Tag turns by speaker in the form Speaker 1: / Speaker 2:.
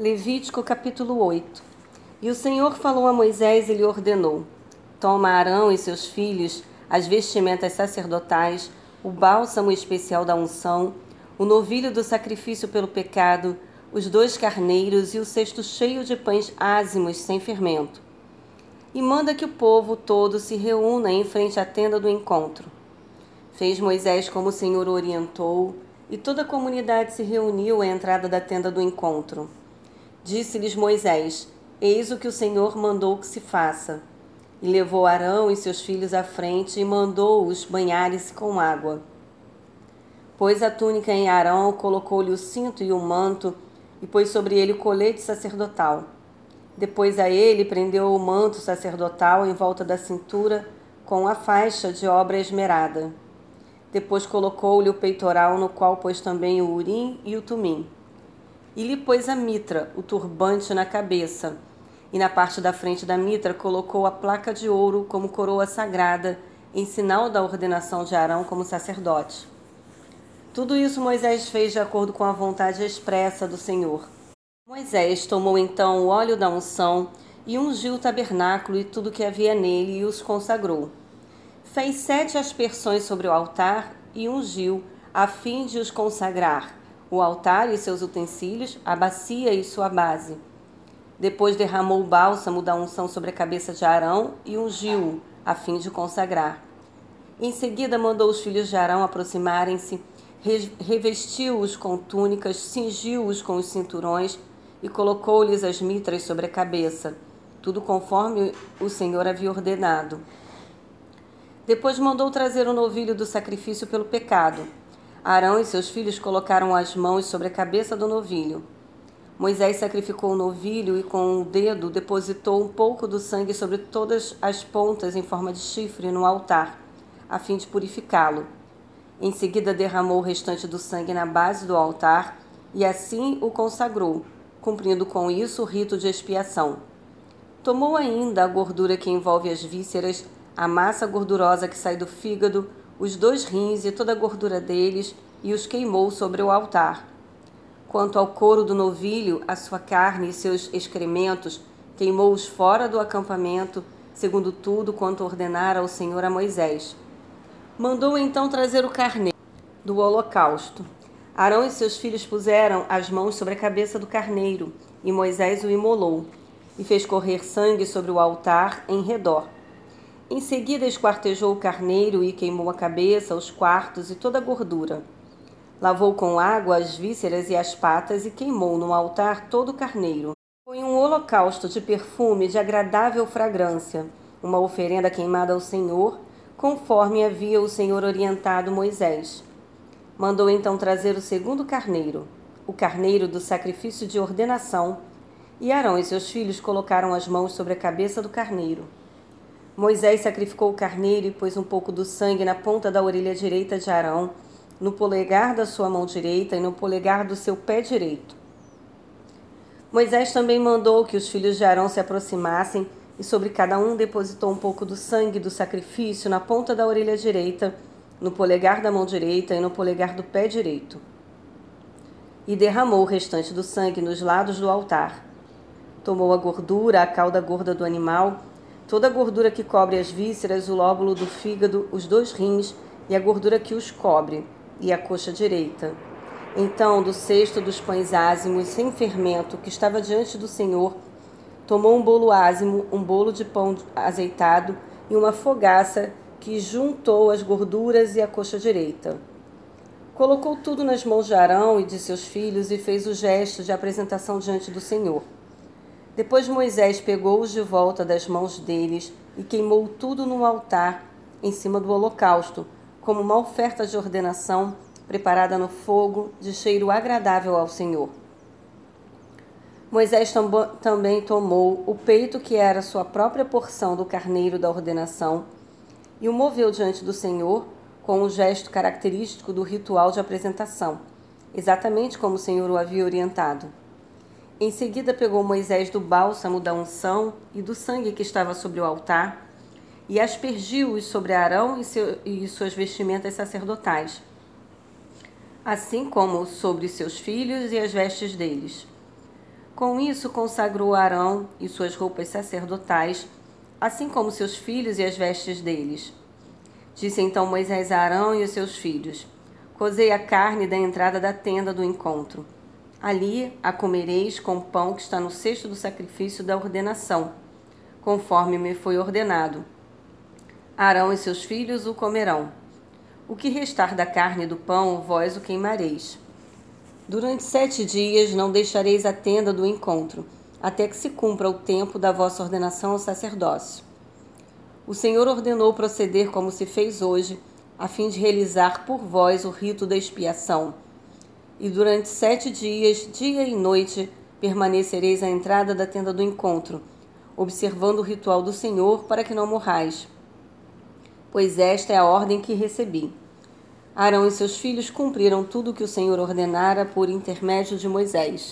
Speaker 1: Levítico capítulo 8 E o Senhor falou a Moisés e lhe ordenou: Toma Arão e seus filhos as vestimentas sacerdotais, o bálsamo especial da unção, o novilho do sacrifício pelo pecado, os dois carneiros e o cesto cheio de pães ázimos sem fermento. E manda que o povo todo se reúna em frente à tenda do encontro. Fez Moisés como o Senhor orientou, e toda a comunidade se reuniu à entrada da tenda do encontro. Disse-lhes Moisés: Eis o que o Senhor mandou que se faça. E levou Arão e seus filhos à frente e mandou-os banharem-se com água. Pôs a túnica em Arão, colocou-lhe o cinto e o manto, e pôs sobre ele o colete sacerdotal. Depois a ele prendeu o manto sacerdotal em volta da cintura, com a faixa de obra esmerada. Depois colocou-lhe o peitoral, no qual pôs também o urim e o tumim e lhe pôs a mitra, o turbante na cabeça. E na parte da frente da mitra colocou a placa de ouro como coroa sagrada, em sinal da ordenação de Arão como sacerdote. Tudo isso Moisés fez de acordo com a vontade expressa do Senhor. Moisés tomou então o óleo da unção e ungiu o tabernáculo e tudo que havia nele e os consagrou. Fez sete aspersões sobre o altar e ungiu, a fim de os consagrar o altar e seus utensílios, a bacia e sua base. Depois derramou o bálsamo da unção sobre a cabeça de Arão e ungiu-o, a fim de consagrar. Em seguida mandou os filhos de Arão aproximarem-se, revestiu-os com túnicas, cingiu-os com os cinturões e colocou-lhes as mitras sobre a cabeça, tudo conforme o Senhor havia ordenado. Depois mandou trazer o novilho do sacrifício pelo pecado Arão e seus filhos colocaram as mãos sobre a cabeça do novilho. Moisés sacrificou o novilho e com o dedo depositou um pouco do sangue sobre todas as pontas em forma de chifre no altar, a fim de purificá-lo. Em seguida derramou o restante do sangue na base do altar e assim o consagrou, cumprindo com isso o rito de expiação. Tomou ainda a gordura que envolve as vísceras, a massa gordurosa que sai do fígado, os dois rins e toda a gordura deles, e os queimou sobre o altar. Quanto ao couro do novilho, a sua carne e seus excrementos, queimou-os fora do acampamento, segundo tudo quanto ordenara o Senhor a Moisés. Mandou então trazer o carneiro do holocausto. Arão e seus filhos puseram as mãos sobre a cabeça do carneiro, e Moisés o imolou, e fez correr sangue sobre o altar em redor. Em seguida, esquartejou o carneiro e queimou a cabeça, os quartos e toda a gordura. Lavou com água as vísceras e as patas e queimou no altar todo o carneiro. Foi um holocausto de perfume de agradável fragrância, uma oferenda queimada ao Senhor, conforme havia o Senhor orientado Moisés. Mandou então trazer o segundo carneiro, o carneiro do sacrifício de ordenação, e Arão e seus filhos colocaram as mãos sobre a cabeça do carneiro. Moisés sacrificou o carneiro e pôs um pouco do sangue na ponta da orelha direita de Arão, no polegar da sua mão direita e no polegar do seu pé direito. Moisés também mandou que os filhos de Arão se aproximassem e sobre cada um depositou um pouco do sangue do sacrifício na ponta da orelha direita, no polegar da mão direita e no polegar do pé direito. E derramou o restante do sangue nos lados do altar. Tomou a gordura, a cauda gorda do animal Toda a gordura que cobre as vísceras, o lóbulo do fígado, os dois rins e a gordura que os cobre, e a coxa direita. Então, do cesto dos pães ázimos sem fermento que estava diante do Senhor, tomou um bolo ázimo, um bolo de pão azeitado e uma fogaça que juntou as gorduras e a coxa direita. Colocou tudo nas mãos de Arão e de seus filhos e fez o gesto de apresentação diante do Senhor. Depois Moisés pegou-os de volta das mãos deles e queimou tudo no altar, em cima do holocausto, como uma oferta de ordenação preparada no fogo, de cheiro agradável ao Senhor. Moisés também tomou o peito que era sua própria porção do carneiro da ordenação e o moveu diante do Senhor com um gesto característico do ritual de apresentação, exatamente como o Senhor o havia orientado. Em seguida, pegou Moisés do bálsamo da unção e do sangue que estava sobre o altar e aspergiu-os sobre Arão e, seu, e suas vestimentas sacerdotais, assim como sobre seus filhos e as vestes deles. Com isso, consagrou Arão e suas roupas sacerdotais, assim como seus filhos e as vestes deles. Disse então Moisés a Arão e os seus filhos: Cozei a carne da entrada da tenda do encontro. Ali a comereis com o pão que está no cesto do sacrifício da ordenação, conforme me foi ordenado. Arão e seus filhos o comerão. O que restar da carne e do pão, vós o queimareis. Durante sete dias não deixareis a tenda do encontro, até que se cumpra o tempo da vossa ordenação ao sacerdócio. O Senhor ordenou proceder como se fez hoje, a fim de realizar por vós o rito da expiação. E durante sete dias, dia e noite, permanecereis à entrada da tenda do encontro, observando o ritual do Senhor para que não morrais. Pois esta é a ordem que recebi. Arão e seus filhos cumpriram tudo o que o Senhor ordenara por intermédio de Moisés.